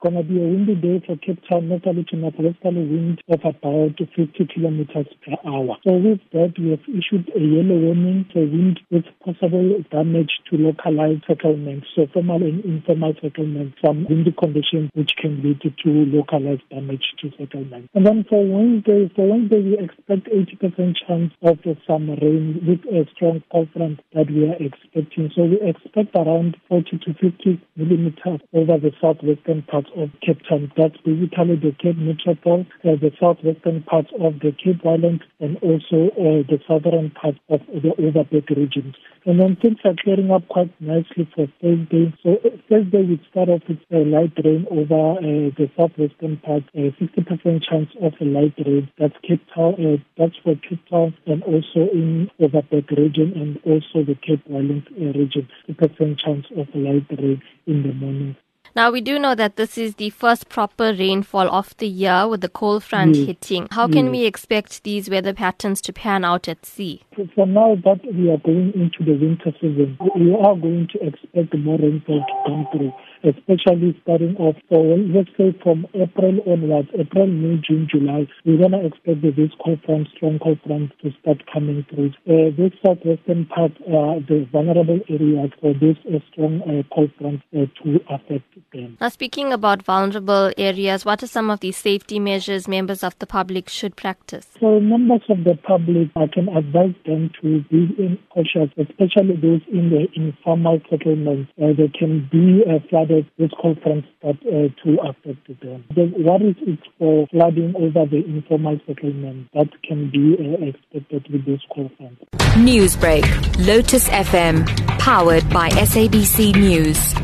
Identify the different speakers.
Speaker 1: going to be a windy day for Cape Town, northerly to northwesterly wind of about 50 kilometers per hour. So with that, we have issued a yellow warning for wind with possible damage to localized settlements, so formal and informal settlements from windy conditions which can lead to localized damage to settlements. And then for Wednesday, for Wednesday, we expect 80% chance of some rain with a strong cold front that we are expecting. So we expect around 40 to 50 millimeters over the southwestern parts of Cape Town. That's basically the Cape Metropole, uh, the southwestern parts of the Cape Winelands, and also uh, the southern part of the Overberg region. And then things are clearing up quite nicely for Thursday. So uh, Thursday we start off with a light rain over uh, the southwestern part, a 60% chance of a light rain. That's Cape Town, uh, that's for Cape Town and also in Overberg region and also the Cape Winelands uh, region, 50% chance of a light rain in the morning.
Speaker 2: Now, we do know that this is the first proper rainfall of the year with the cold front yes. hitting. How can yes. we expect these weather patterns to pan out at sea?
Speaker 1: For now that we are going into the winter season, we are going to expect more rainfall to come through especially starting off. So let's say from April onwards, April, May, June, July, we're going to expect this cold front, strong cold front to start coming through. Uh, this southwestern part, uh, the vulnerable areas for this uh, strong uh, cold front uh, to affect them.
Speaker 2: Now, speaking about vulnerable areas, what are some of the safety measures members of the public should practice?
Speaker 1: So members of the public, I can advise them to be in cautious, especially those in the informal settlements. Uh, they can be flooded flooded this cold fronts that uh, to affect them. The worry is for flooding over the informal settlement that can be uh, expected with this cold fronts.
Speaker 3: Newsbreak, Lotus FM, powered by SABC News.